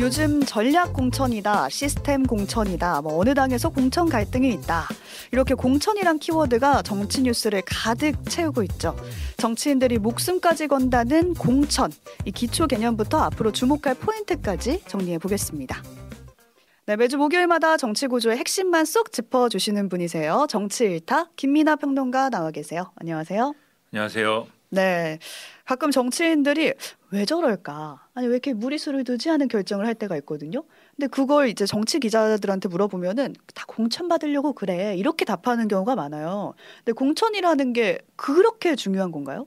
요즘 전략 공천이다, 시스템 공천이다, 뭐 어느 당에서 공천 갈등이 있다. 이렇게 공천이란 키워드가 정치 뉴스를 가득 채우고 있죠. 정치인들이 목숨까지 건다는 공천, 이 기초 개념부터 앞으로 주목할 포인트까지 정리해 보겠습니다. 네, 매주 목요일마다 정치 구조의 핵심만 쏙 짚어주시는 분이세요. 정치 일타 김민아 평론가 나와 계세요. 안녕하세요. 안녕하세요. 네. 가끔 정치인들이 왜 저럴까? 아니, 왜 이렇게 무리수를 두지 하는 결정을 할 때가 있거든요. 근데 그걸 이제 정치 기자들한테 물어보면은 다 공천 받으려고 그래. 이렇게 답하는 경우가 많아요. 근데 공천이라는 게 그렇게 중요한 건가요?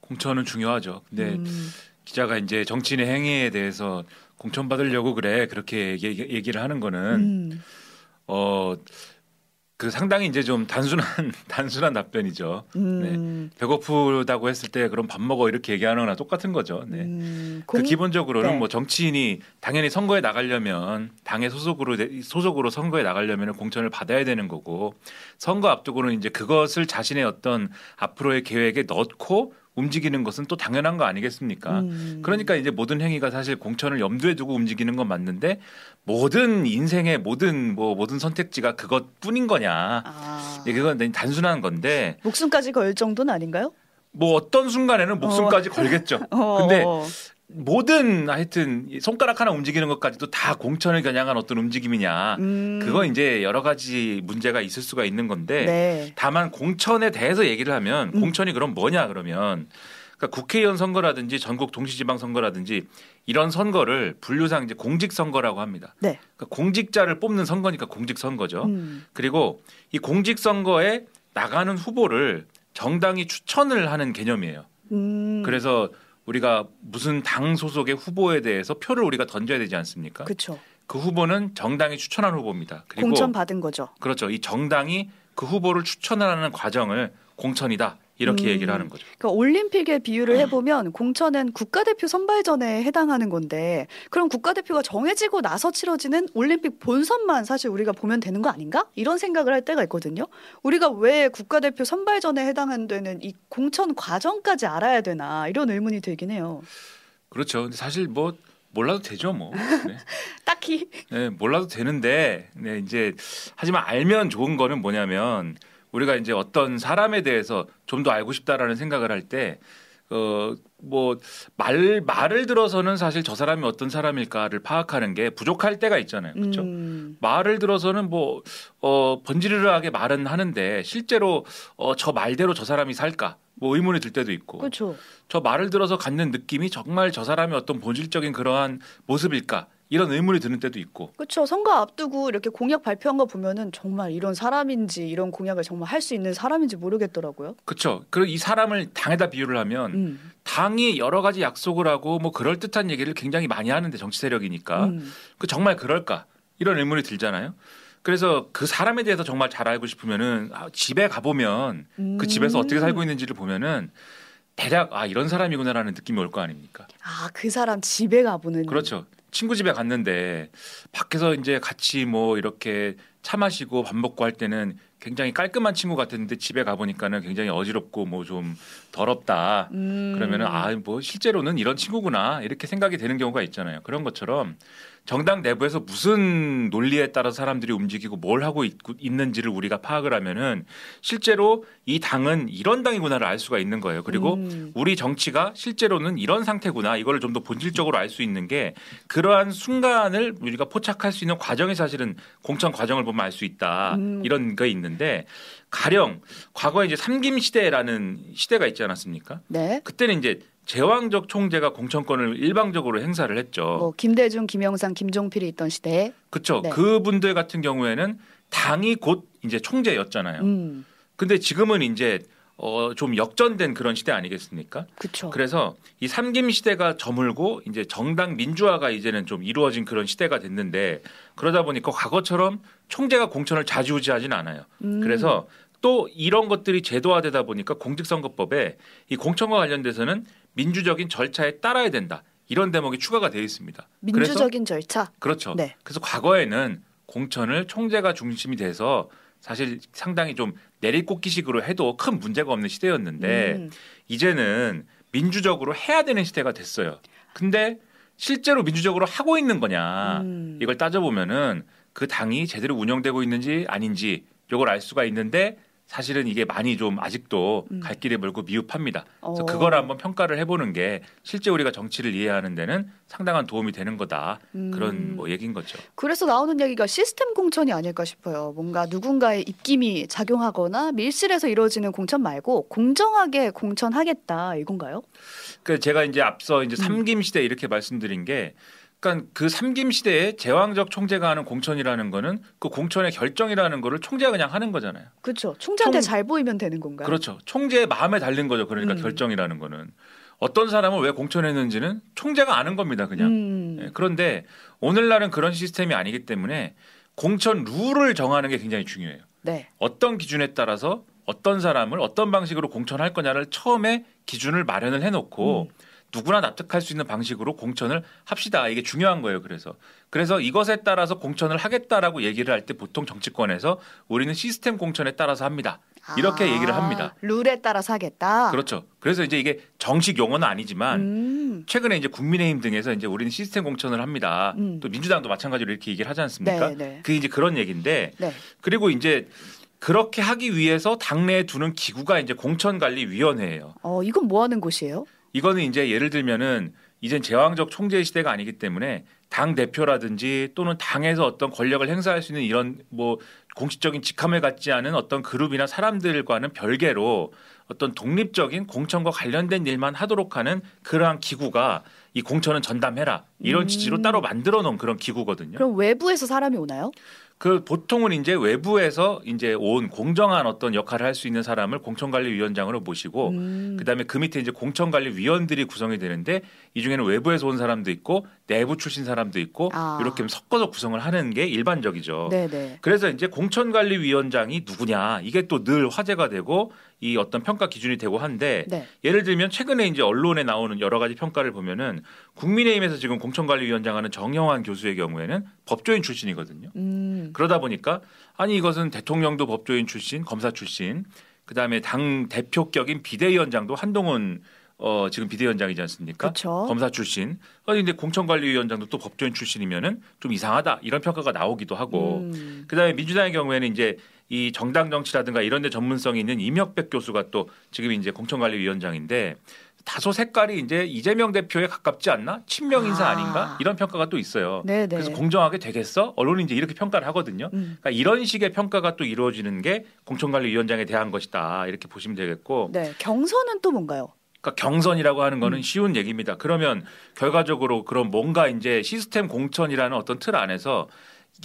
공천은 중요하죠. 근데 음. 기자가 이제 정치인의 행위에 대해서 공천 받으려고 그래. 그렇게 얘기, 얘기를 하는 거는 음. 어 그 상당히 이제 좀 단순한 단순한 답변이죠. 음. 네. 배고프다고 했을 때 그럼 밥 먹어 이렇게 얘기하는 거나 똑같은 거죠. 네. 음. 그 기본적으로는 네. 뭐 정치인이 당연히 선거에 나가려면 당의 소속으로 소속으로 선거에 나가려면 공천을 받아야 되는 거고 선거 앞두고는 이제 그것을 자신의 어떤 앞으로의 계획에 넣고 움직이는 것은 또 당연한 거 아니겠습니까? 음. 그러니까 이제 모든 행위가 사실 공천을 염두에 두고 움직이는 건 맞는데 모든 인생의 모든 뭐 모든 선택지가 그것뿐인 거냐? 아. 그건 단순한 건데 목숨까지 걸 정도는 아닌가요? 뭐 어떤 순간에는 목숨까지 어. 걸겠죠. 어. 근데 모든 하여튼 손가락 하나 움직이는 것까지도 다 공천을 겨냥한 어떤 움직임이냐 음. 그거 이제 여러 가지 문제가 있을 수가 있는 건데 네. 다만 공천에 대해서 얘기를 하면 음. 공천이 그럼 뭐냐 그러면 그러니까 국회의원 선거라든지 전국 동시지방 선거라든지 이런 선거를 분류상 이제 공직 선거라고 합니다. 네. 그러니까 공직자를 뽑는 선거니까 공직 선거죠. 음. 그리고 이 공직 선거에 나가는 후보를 정당이 추천을 하는 개념이에요. 음. 그래서 우리가 무슨 당 소속의 후보에 대해서 표를 우리가 던져야 되지 않습니까? 그렇죠. 그 후보는 정당이 추천한 후보입니다. 그리고 공천 받은 거죠. 그렇죠. 이 정당이 그 후보를 추천하는 과정을 공천이다. 이렇게 음, 얘기를 하는 거죠. 그러니까 올림픽의 비유를 음. 해보면 공천은 국가대표 선발전에 해당하는 건데 그럼 국가대표가 정해지고 나서 치러지는 올림픽 본선만 사실 우리가 보면 되는 거 아닌가? 이런 생각을 할 때가 있거든요. 우리가 왜 국가대표 선발전에 해당되는 이 공천 과정까지 알아야 되나 이런 의문이 들긴 해요. 그렇죠. 근데 사실 뭐 몰라도 되죠, 뭐. 네. 딱히. 네, 몰라도 되는데, 네, 이제 하지만 알면 좋은 거는 뭐냐면 우리가 이제 어떤 사람에 대해서 좀 더 알고 싶다라는 생각을 할 때 어, 뭐, 말, 말을 들어서는 사실 저 사람이 어떤 사람일까를 파악하는 게 부족할 때가 있잖아요. 그렇죠? 음. 말을 들어서는 뭐, 어, 번지르르하게 말은 하는데 실제로 어, 저 말대로 저 사람이 살까? 뭐 의문이 들 때도 있고. 그렇죠. 저 말을 들어서 갖는 느낌이 정말 저 사람의 어떤 본질적인 그러한 모습일까? 이런 의문이 드는 때도 있고. 그렇죠. 선거 앞두고 이렇게 공약 발표한 거 보면은 정말 이런 사람인지 이런 공약을 정말 할 수 있는 사람인지 모르겠더라고요. 그렇죠. 그리고 이 사람을 당에다 비유를 하면 음. 당이 여러 가지 약속을 하고 뭐 그럴 듯한 얘기를 굉장히 많이 하는데 정치 세력이니까 음. 그 정말 그럴까 이런 의문이 들잖아요. 그래서 그 사람에 대해서 정말 잘 알고 싶으면은 아, 집에 가 보면 음. 그 집에서 어떻게 살고 있는지를 보면은 대략 아 이런 사람이구나라는 느낌이 올 거 아닙니까? 아 그 사람 집에 가보는 그렇죠. 친구 집에 갔는데 밖에서 이제 같이 뭐 이렇게 차 마시고 밥 먹고 할 때는 굉장히 깔끔한 친구 같았는데 집에 가 보니까는 굉장히 어지럽고 뭐 좀 더럽다. 음. 그러면은 아 뭐 실제로는 이런 친구구나 이렇게 생각이 되는 경우가 있잖아요. 그런 것처럼 정당 내부에서 무슨 논리에 따라 사람들이 움직이고 뭘 하고 있, 있는지를 우리가 파악을 하면은 실제로 이 당은 이런 당이구나를 알 수가 있는 거예요. 그리고 음. 우리 정치가 실제로는 이런 상태구나 이거를 좀 더 본질적으로 알 수 있는 게 그러한 순간을 우리가 포착할 수 있는 과정이 사실은 공천 과정을 보면 알 수 있다 음. 이런 게 있는 데 가령 과거에 이제 삼김 시대라는 시대가 있지 않았습니까? 네. 그때는 이제 제왕적 총재가 공천권을 일방적으로 행사를 했죠. 뭐 김대중, 김영삼, 김종필이 있던 시대에. 그렇죠. 네. 그분들 같은 경우에는 당이 곧 이제 총재였잖아요. 음. 근데 지금은 이제 어, 좀 역전된 그런 시대 아니겠습니까? 그렇죠. 그래서 이 삼김 시대가 저물고 이제 정당 민주화가 이제는 좀 이루어진 그런 시대가 됐는데 그러다 보니까 과거처럼 총재가 공천을 자주우지하지는 않아요. 음. 그래서 또 이런 것들이 제도화되다 보니까 공직선거법에 이 공천과 관련돼서는 민주적인 절차에 따라야 된다. 이런 대목이 추가가 되어 있습니다. 민주적인 절차? 그렇죠. 네. 그래서 과거에는 공천을 총재가 중심이 돼서 사실 상당히 좀 내리꽂기식으로 해도 큰 문제가 없는 시대였는데 음. 이제는 민주적으로 해야 되는 시대가 됐어요. 근데 실제로 민주적으로 하고 있는 거냐 음. 이걸 따져보면은 그 당이 제대로 운영되고 있는지 아닌지 이걸 알 수가 있는데 사실은 이게 많이 좀 아직도 음. 갈 길에 멀고 미흡합니다. 그래서 어. 그걸 한번 평가를 해보는 게 실제 우리가 정치를 이해하는 데는 상당한 도움이 되는 거다. 음. 그런 뭐 얘기인 거죠. 그래서 나오는 얘기가 시스템 공천이 아닐까 싶어요. 뭔가 누군가의 입김이 작용하거나 밀실에서 이루어지는 공천 말고 공정하게 공천하겠다 이건가요? 그 제가 이제 앞서 이제 음. 삼김 시대 이렇게 말씀드린 게 그러니까 그 삼김 시대에 제왕적 총재가 하는 공천이라는 거는 그 공천의 결정이라는 거를 총재가 그냥 하는 거잖아요. 그렇죠. 총재한테 총... 잘 보이면 되는 건가요? 그렇죠. 총재의 마음에 달린 거죠. 그러니까 음. 결정이라는 거는 어떤 사람을 왜 공천했는지는 총재가 아는 겁니다. 그냥. 음. 네. 그런데 오늘날은 그런 시스템이 아니기 때문에 공천 룰을 정하는 게 굉장히 중요해요. 네. 어떤 기준에 따라서 어떤 사람을 어떤 방식으로 공천할 거냐를 처음에 기준을 마련을 해놓고 음. 누구나 납득할 수 있는 방식으로 공천을 합시다. 이게 중요한 거예요. 그래서 그래서 이것에 따라서 공천을 하겠다라고 얘기를 할 때 보통 정치권에서 우리는 시스템 공천에 따라서 합니다. 이렇게 아, 얘기를 합니다. 룰에 따라서 하겠다. 그렇죠. 그래서 이제 이게 정식 용어는 아니지만 음. 최근에 이제 국민의힘 등에서 이제 우리는 시스템 공천을 합니다. 음. 또 민주당도 마찬가지로 이렇게 얘기를 하지 않습니까? 네, 네. 그게 이제 그런 얘기인데 네. 그리고 이제 그렇게 하기 위해서 당내에 두는 기구가 이제 공천관리위원회예요. 어, 이건 뭐 하는 곳이에요? 이거는 이제 예를 들면은 이젠 제왕적 총재 시대가 아니기 때문에 당 대표라든지 또는 당에서 어떤 권력을 행사할 수 있는 이런 뭐 공식적인 직함을 갖지 않은 어떤 그룹이나 사람들과는 별개로 어떤 독립적인 공천과 관련된 일만 하도록 하는 그러한 기구가 이 공천은 전담해라 이런 음. 취지로 따로 만들어 놓은 그런 기구거든요. 그럼 외부에서 사람이 오나요? 그 보통은 이제 외부에서 이제 온 공정한 어떤 역할을 할 수 있는 사람을 공천관리위원장으로 모시고 음. 그다음에 그 밑에 이제 공천관리위원들이 구성이 되는데 이 중에는 외부에서 온 사람도 있고 내부 출신 사람도 있고 아. 이렇게 섞어서 구성을 하는 게 일반적이죠. 네네. 그래서 이제 공천관리위원장이 누구냐 이게 또 늘 화제가 되고 이 어떤 평가 기준이 되고 한데 네. 예를 들면 최근에 이제 언론에 나오는 여러 가지 평가를 보면은 국민의힘에서 지금 공천관리위원장 하는 정영환 교수의 경우에는 법조인 출신이거든요. 음. 그러다 보니까 아니 이것은 대통령도 법조인 출신, 검사 출신, 그 다음에 당 대표격인 비대위원장도 한동훈 어, 지금 비대위원장이지 않습니까? 그쵸. 검사 출신. 아니 근데 공천관리위원장도 또 법조인 출신이면은 좀 이상하다 이런 평가가 나오기도 하고. 음. 그다음에 민주당의 경우에는 이제 이 정당 정치라든가 이런 데 전문성이 있는 이명백 교수가 또 지금 이제 공천관리위원장인데 다소 색깔이 이제 이재명 대표에 가깝지 않나? 친명 인사 아. 닌가 이런 평가가 또 있어요. 네네. 그래서 공정하게 되겠어? 언론이 이제 이렇게 평가를 하거든요. 음. 그러니까 이런 식의 평가가 또 이루어지는 게 공천관리위원장에 대한 것이다. 이렇게 보시면 되겠고. 네. 경선은 또 뭔가요? 그러니까 경선이라고 하는 거는 음. 쉬운 얘기입니다. 그러면 결과적으로 그런 뭔가 이제 시스템 공천이라는 어떤 틀 안에서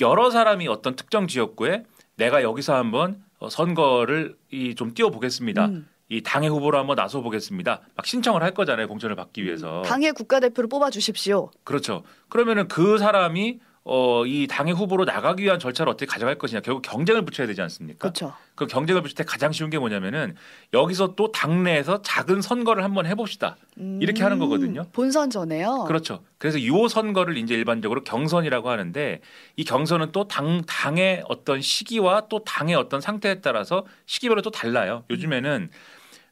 여러 사람이 어떤 특정 지역구에 내가 여기서 한번 어, 선거를 이좀 뛰어보겠습니다. 음. 이 당의 후보로 한번 나서 보겠습니다. 막 신청을 할 거잖아요. 공천을 받기 위해서. 당의 국가대표를 뽑아 주십시오. 그렇죠. 그러면은 그 사람이 어, 이 당의 후보로 나가기 위한 절차를 어떻게 가져갈 것이냐 결국 경쟁을 붙여야 되지 않습니까? 그렇죠. 그 경쟁을 붙일 때 가장 쉬운 게 뭐냐면은 여기서 또 당내에서 작은 선거를 한번 해봅시다 음, 이렇게 하는 거거든요. 본선 전에요. 그렇죠. 그래서 이 선거를 이제 일반적으로 경선이라고 하는데 이 경선은 또 당 당의 어떤 시기와 또 당의 어떤 상태에 따라서 시기별로 또 달라요. 요즘에는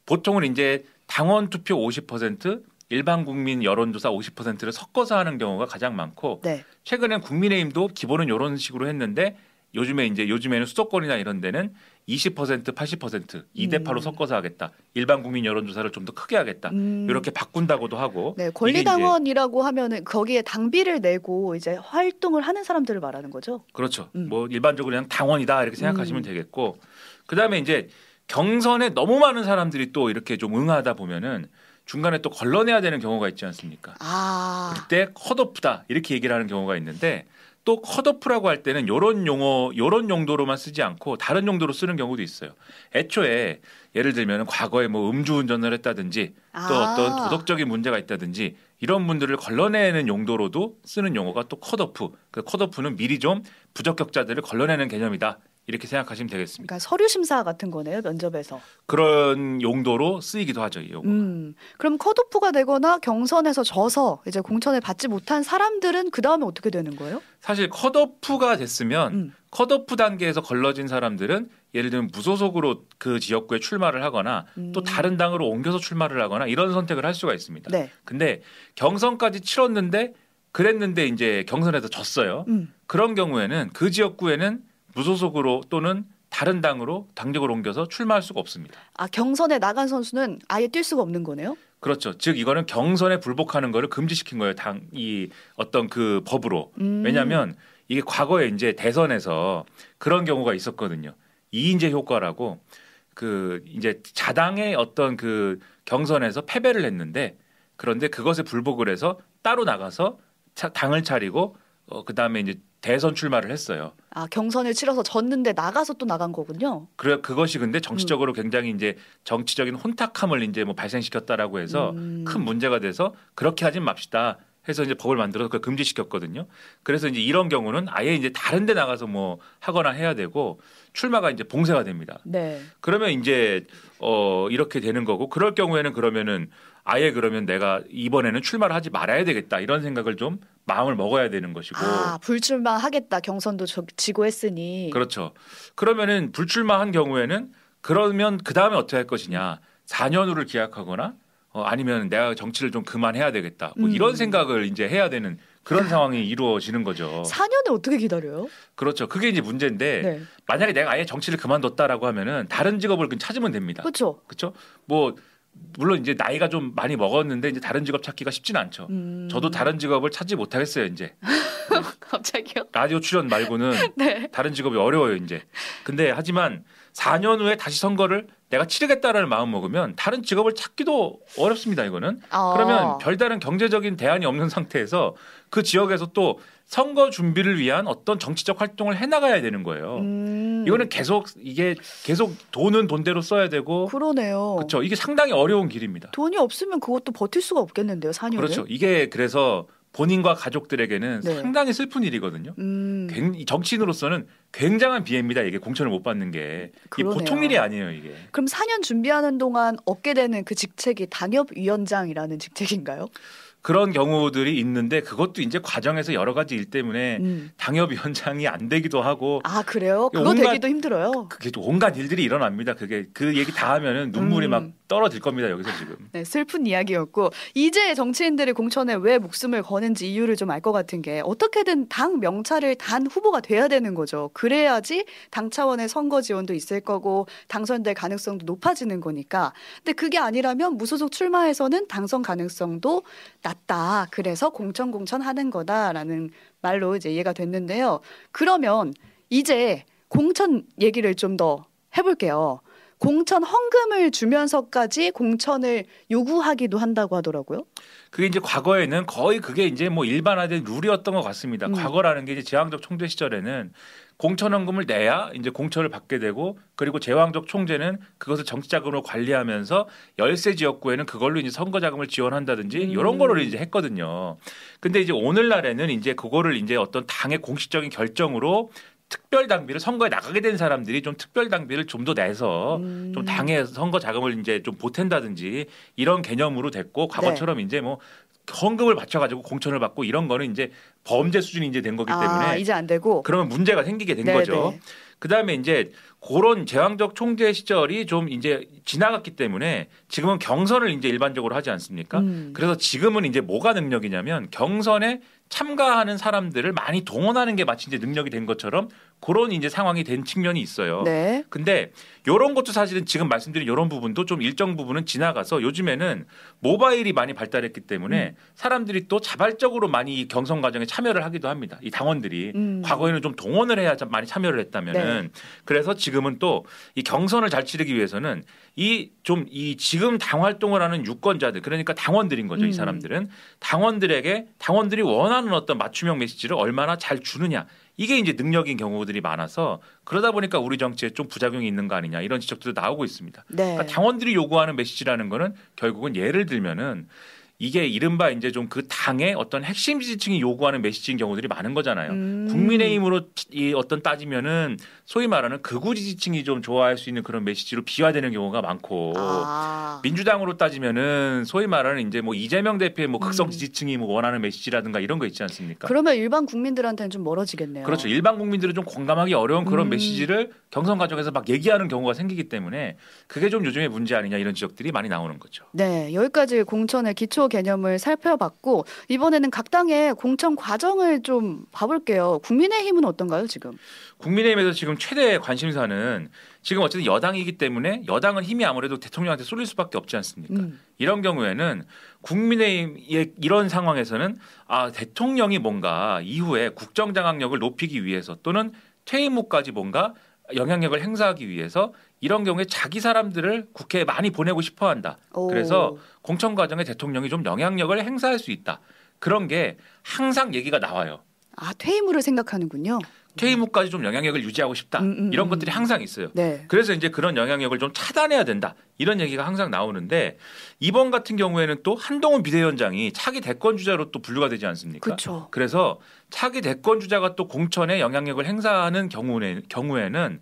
보통은 이제 당원 투표 50% 일반 국민 여론조사 50%를 섞어서 하는 경우가 가장 많고 네. 최근엔 국민의힘도 기본은 이런 식으로 했는데 요즘에 이제 요즘에는 수도권이나 이런 데는 20% 80% 2대 8로 음. 섞어서 하겠다. 일반 국민 여론 조사를 좀 더 크게 하겠다. 음. 이렇게 바꾼다고도 하고. 네, 권리당원이라고 하면은 거기에 당비를 내고 이제 활동을 하는 사람들을 말하는 거죠. 그렇죠. 음. 뭐 일반적으로 그냥 당원이다 이렇게 생각하시면 음. 되겠고. 그다음에 이제 경선에 너무 많은 사람들이 또 이렇게 좀 응하다 보면은 중간에 또 걸러내야 되는 경우가 있지 않습니까? 아. 그때 컷오프다 이렇게 얘기를 하는 경우가 있는데 또 컷오프라고 할 때는 요런 용어 요런 용도로만 쓰지 않고 다른 용도로 쓰는 경우도 있어요. 애초에 예를 들면 과거에 뭐 음주운전을 했다든지 또 아. 어떤 도덕적인 문제가 있다든지 이런 분들을 걸러내는 용도로도 쓰는 용어가 또 컷오프. 그 컷오프는 미리 좀 부적격자들을 걸러내는 개념이다. 이렇게 생각하시면 되겠습니다. 그러니까 서류 심사 같은 거네요 면접에서. 그런 용도로 쓰이기도 하죠. 이 용어. 음, 그럼 컷오프가 되거나 경선에서 져서 이제 공천을 받지 못한 사람들은 그 다음에 어떻게 되는 거예요? 사실 컷오프가 됐으면 음. 컷오프 단계에서 걸러진 사람들은 예를 들면 무소속으로 그 지역구에 출마를 하거나 음. 또 다른 당으로 옮겨서 출마를 하거나 이런 선택을 할 수가 있습니다. 네. 근데 경선까지 치렀는데 그랬는데 이제 경선에서 졌어요. 음. 그런 경우에는 그 지역구에는 무소속으로 또는 다른 당으로 당적을 옮겨서 출마할 수가 없습니다. 아 경선에 나간 선수는 아예 뛸 수가 없는 거네요? 그렇죠. 즉 이거는 경선에 불복하는 거를 금지시킨 거예요. 당 이 어떤 그 법으로. 음. 왜냐하면 이게 과거에 이제 대선에서 그런 경우가 있었거든요. 이인제 효과라고 그 이제 자당의 어떤 그 경선에서 패배를 했는데 그런데 그것에 불복을 해서 따로 나가서 차, 당을 차리고 어, 그 다음에 이제 대선 출마를 했어요. 아 경선을 치러서 졌는데 나가서 또 나간 거군요. 그래 그것이 근데 정치적으로 음. 굉장히 이제 정치적인 혼탁함을 이제 뭐 발생시켰다라고 해서 음. 큰 문제가 돼서 그렇게 하진 맙시다. 해서 이제 법을 만들어서 그걸 금지시켰거든요. 그래서 이제 이런 경우는 아예 이제 다른 데 나가서 뭐 하거나 해야 되고 출마가 이제 봉쇄가 됩니다. 네. 그러면 이제 어 이렇게 되는 거고 그럴 경우에는 그러면은 아예 그러면 내가 이번에는 출마를 하지 말아야 되겠다 이런 생각을 좀 마음을 먹어야 되는 것이고 아 불출마하겠다 경선도 지고 했으니 그렇죠 그러면은 불출마한 경우에는 그러면 그 다음에 어떻게 할 것이냐 4년 후를 기약하거나 어, 아니면 내가 정치를 좀 그만해야 되겠다 뭐 음. 이런 생각을 이제 해야 되는 그런 상황이 이루어지는 거죠. 4년을 어떻게 기다려요? 그렇죠. 그게 이제 문제인데 네. 만약에 내가 아예 정치를 그만뒀다라고 하면은 다른 직업을 찾으면 됩니다. 그렇죠. 그렇죠. 뭐 물론 이제 나이가 좀 많이 먹었는데 이제 다른 직업 찾기가 쉽진 않죠. 음. 저도 다른 직업을 찾지 못하겠어요 이제. 갑자기요? 라디오 출연 말고는 네. 다른 직업이 어려워요 이제. 근데 하지만 4년 후에 다시 선거를 내가 치르겠다라는 마음 먹으면 다른 직업을 찾기도 어렵습니다 이거는. 어. 그러면 별다른 경제적인 대안이 없는 상태에서 그 지역에서 또 선거 준비를 위한 어떤 정치적 활동을 해나가야 되는 거예요. 음. 이거는 계속 이게 계속 돈은 돈대로 써야 되고 그러네요. 그렇죠. 이게 상당히 어려운 길입니다. 돈이 없으면 그것도 버틸 수가 없겠는데요, 4년을. 그렇죠. 이게 그래서 본인과 가족들에게는 네. 상당히 슬픈 일이거든요. 음. 정치인으로서는 굉장한 비애입니다. 이게 공천을 못 받는 게 보통 일이 아니에요. 이게. 그럼 4년 준비하는 동안 얻게 되는 그 직책이 당협위원장이라는 직책인가요? 그런 경우들이 있는데 그것도 이제 과정에서 여러 가지 일 때문에 음. 당협위원장이 안 되기도 하고 아 그래요? 그거 온갖, 되기도 힘들어요. 그게 온갖 일들이 일어납니다. 그게 그 얘기 다 하면은 눈물이 음. 막 떨어질 겁니다 여기서 지금. 네 슬픈 이야기였고 이제 정치인들이 공천에 왜 목숨을 거는지 이유를 좀 알 것 같은 게 어떻게든 당 명찰을 단 후보가 돼야 되는 거죠. 그래야지 당 차원의 선거 지원도 있을 거고 당선될 가능성도 높아지는 거니까. 근데 그게 아니라면 무소속 출마해서는 당선 가능성도 낮다. 그래서 공천 공천 하는 거다라는 말로 이제 이해가 됐는데요. 그러면 이제 공천 얘기를 좀 더 해볼게요. 공천 헌금을 주면서까지 공천을 요구하기도 한다고 하더라고요. 그게 이제 과거에는 거의 그게 이제 뭐 일반화된 룰이었던 것 같습니다. 음. 과거라는 게 이제 제왕적 총재 시절에는 공천 헌금을 내야 이제 공천을 받게 되고 그리고 제왕적 총재는 그것을 정치자금으로 관리하면서 열세 지역구에는 그걸로 이제 선거 자금을 지원한다든지 음. 이런 거를 이제 했거든요. 근데 이제 오늘날에는 이제 그거를 이제 어떤 당의 공식적인 결정으로 특별 당비를 선거에 나가게 된 사람들이 좀 특별 당비를 좀 더 내서 음. 좀 당의 선거 자금을 이제 좀 보탠다든지 이런 개념으로 됐고 과거처럼 네. 이제 뭐 헌금을 바쳐가지고 공천을 받고 이런 거는 이제 범죄 수준이 이제 된 거기 아, 때문에 아, 이제 안 되고 그러면 문제가 생기게 된 네네. 거죠. 그 다음에 이제 그런 제왕적 총재 시절이 좀 이제 지나갔기 때문에 지금은 경선을 이제 일반적으로 하지 않습니까? 음. 그래서 지금은 이제 뭐가 능력이냐면 경선에 참가하는 사람들을 많이 동원하는 게 마치 이제 능력이 된 것처럼 그런 이제 상황이 된 측면이 있어요. 네. 근데 요런 것도 사실은 지금 말씀드린 요런 부분도 좀 일정 부분은 지나가서 요즘에는 모바일이 많이 발달했기 때문에 음. 사람들이 또 자발적으로 많이 이 경선 과정에 참여를 하기도 합니다. 이 당원들이 음. 과거에는 좀 동원을 해야 많이 참여를 했다면은 네. 그래서 지금은 또 이 경선을 잘 치르기 위해서는 이 좀이 이 지금 당 활동을 하는 유권자들 그러니까 당원들인 거죠. 음. 이 사람들은 당원들에게 당원들이 원하는 어떤 맞춤형 메시지를 얼마나 잘 주느냐 이게 이제 능력인 경우들이 많아서 그러다 보니까 우리 정치에 좀 부작용이 있는 거 아니냐 이런 지적들도 나오고 있습니다. 네. 그러니까 당원들이 요구하는 메시지라는 거는 결국은 예를 들면은 이게 이른바 이제 좀 그 당의 어떤 핵심 지지층이 요구하는 메시지인 경우들이 많은 거잖아요. 음. 국민의힘으로 이 어떤 따지면은 소위 말하는 극우 지지층이 좀 좋아할 수 있는 그런 메시지로 비화되는 경우가 많고 아. 민주당으로 따지면은 소위 말하는 이제 뭐 이재명 대표의 뭐 극성 음. 지지층이 뭐 원하는 메시지라든가 이런 거 있지 않습니까? 그러면 일반 국민들한테는 좀 멀어지겠네요. 그렇죠. 일반 국민들은 좀 공감하기 어려운 그런 음. 메시지를 경선 과정에서 막 얘기하는 경우가 생기기 때문에 그게 좀 요즘의 문제 아니냐 이런 지적들이 많이 나오는 거죠. 네, 여기까지 공천의 기초 개념을 살펴봤고 이번에는 각 당의 공천 과정을 좀 봐볼게요. 국민의힘은 어떤가요 지금? 국민의힘에서 지금 최대 관심사는 지금 어쨌든 여당이기 때문에 여당은 힘이 아무래도 대통령한테 쏠릴 수밖에 없지 않습니까? 음. 이런 경우에는 국민의힘의 이런 상황에서는 아 대통령이 뭔가 이후에 국정 장악력을 높이기 위해서 또는 퇴임 후까지 뭔가 영향력을 행사하기 위해서 이런 경우에 자기 사람들을 국회에 많이 보내고 싶어 한다. 그래서 공천 과정에 대통령이 좀 영향력을 행사할 수 있다. 그런 게 항상 얘기가 나와요. 아, 퇴임으로 생각하는군요. 퇴임 후까지 좀 영향력을 유지하고 싶다. 음, 음, 이런 음. 것들이 항상 있어요. 네. 그래서 이제 그런 영향력을 좀 차단해야 된다. 이런 얘기가 항상 나오는데 이번 같은 경우에는 또 한동훈 비대위원장이 차기 대권 주자로 또 분류가 되지 않습니까? 그쵸. 그래서 차기 대권 주자가 또 공천에 영향력을 행사하는 경우에, 경우에는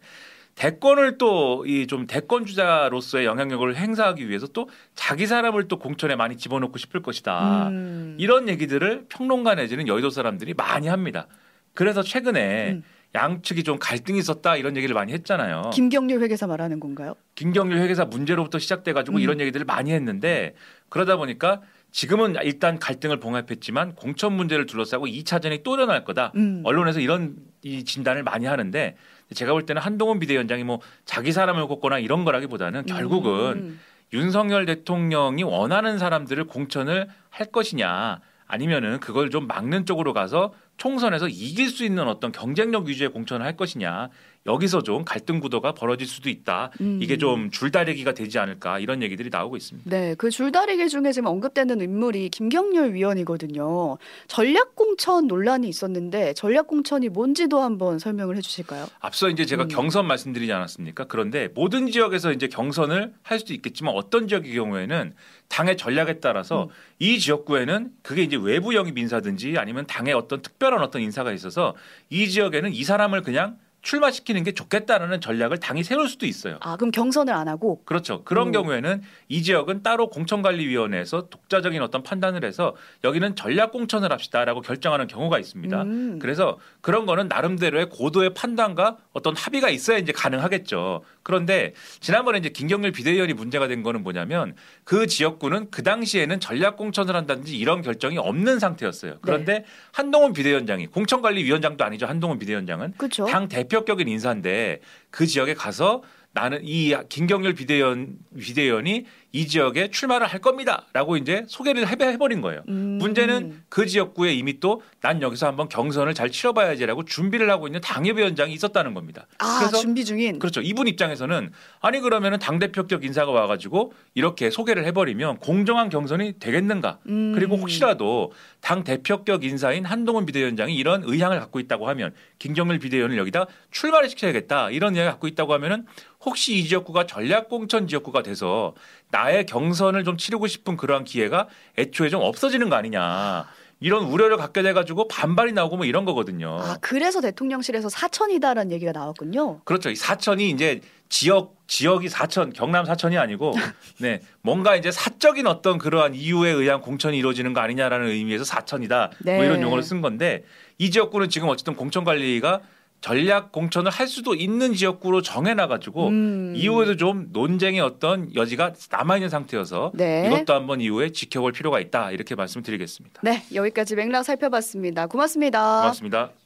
대권을 또 이 좀 대권 주자로서의 영향력을 행사하기 위해서 또 자기 사람을 또 공천에 많이 집어넣고 싶을 것이다. 음. 이런 얘기들을 평론가 내지는 여의도 사람들이 많이 합니다. 그래서 최근에 음. 양측이 좀 갈등이 있었다 이런 얘기를 많이 했잖아요. 김경률 회계사 말하는 건가요? 김경률 회계사 문제로부터 시작돼 가지고 음. 이런 얘기들을 많이 했는데 그러다 보니까 지금은 일단 갈등을 봉합했지만 공천 문제를 둘러싸고 2차전이 또 일어날 거다. 음. 언론에서 이런 이 진단을 많이 하는데 제가 볼 때는 한동훈 비대위원장이 뭐 자기 사람을 꼽거나 이런 거라기보다는 결국은 음. 윤석열 대통령이 원하는 사람들을 공천을 할 것이냐 아니면은 그걸 좀 막는 쪽으로 가서 총선에서 이길 수 있는 어떤 경쟁력 위주의 공천을 할 것이냐 여기서 좀 갈등 구도가 벌어질 수도 있다. 음. 이게 좀 줄다리기가 되지 않을까 이런 얘기들이 나오고 있습니다. 네, 그 줄다리기 중에 지금 언급되는 인물이 김경률 위원이거든요. 전략 공천 논란이 있었는데 전략 공천이 뭔지도 한번 설명을 해주실까요? 앞서 이제 제가 음. 경선 말씀드리지 않았습니까? 그런데 모든 지역에서 이제 경선을 할 수도 있겠지만 어떤 지역의 경우에는 당의 전략에 따라서 음. 이 지역구에는 그게 이제 외부 영입 인사든지 아니면 당의 어떤 특별 한 어떤 인사가 있어서 이 지역에는 이 사람을 그냥 출마시키는 게 좋겠다라는 전략을 당이 세울 수도 있어요. 아, 그럼 경선을 안 하고? 그렇죠. 그런 오. 경우에는 이 지역은 따로 공천관리위원회에서 독자적인 어떤 판단을 해서 여기는 전략 공천을 합시다라고 결정하는 경우가 있습니다. 음. 그래서 그런 거는 나름대로의 고도의 판단과 어떤 합의가 있어야 이제 가능하겠죠. 그런데 지난번에 이제 김경률 비대위원이 문제가 된 거는 뭐냐면 그 지역구는 그 당시에는 전략 공천을 한다든지 이런 결정이 없는 상태였어요. 그런데 네. 한동훈 비대위원장이 공천관리위원장도 아니죠. 한동훈 비대위원장은 그쵸? 당 대표격인 인사인데 그 지역에 가서 나는 이 김경률 비대위원 비대위원이 이 지역에 출마를 할 겁니다라고 이제 소개를 해버린 거예요. 음. 문제는 그 지역구에 이미 또 난 여기서 한번 경선을 잘 치러봐야지라고 준비를 하고 있는 당협위원장이 있었다는 겁니다. 아, 그래서 준비 중인. 그렇죠. 이분 입장에서는 아니 그러면은 당 대표격 인사가 와가지고 이렇게 소개를 해버리면 공정한 경선이 되겠는가? 음. 그리고 혹시라도 당 대표격 인사인 한동훈 비대위원장이 이런 의향을 갖고 있다고 하면 김경률 비대위원을 여기다 출마를 시켜야겠다 이런 의향을 갖고 있다고 하면은 혹시 이 지역구가 전략공천 지역구가 돼서 나의 경선을 좀 치르고 싶은 그러한 기회가 애초에 좀 없어지는 거 아니냐. 이런 우려를 갖게 돼가지고 반발이 나오고 뭐 이런 거거든요. 아 그래서 대통령실에서 사천이다라는 얘기가 나왔군요. 그렇죠. 이 사천이 이제 지역 지역이 사천 경남 사천이 아니고 네 뭔가 이제 사적인 어떤 그러한 이유에 의한 공천이 이루어지는 거 아니냐라는 의미에서 사천이다 네. 뭐 이런 용어를 쓴 건데 이 지역구는 지금 어쨌든 공천 관리가 전략 공천을 할 수도 있는 지역구로 정해놔가지고 음. 이후에도 좀 논쟁의 어떤 여지가 남아있는 상태여서 네. 이것도 한번 이후에 지켜볼 필요가 있다 이렇게 말씀드리겠습니다. 네 여기까지 맥락 살펴봤습니다. 고맙습니다. 고맙습니다.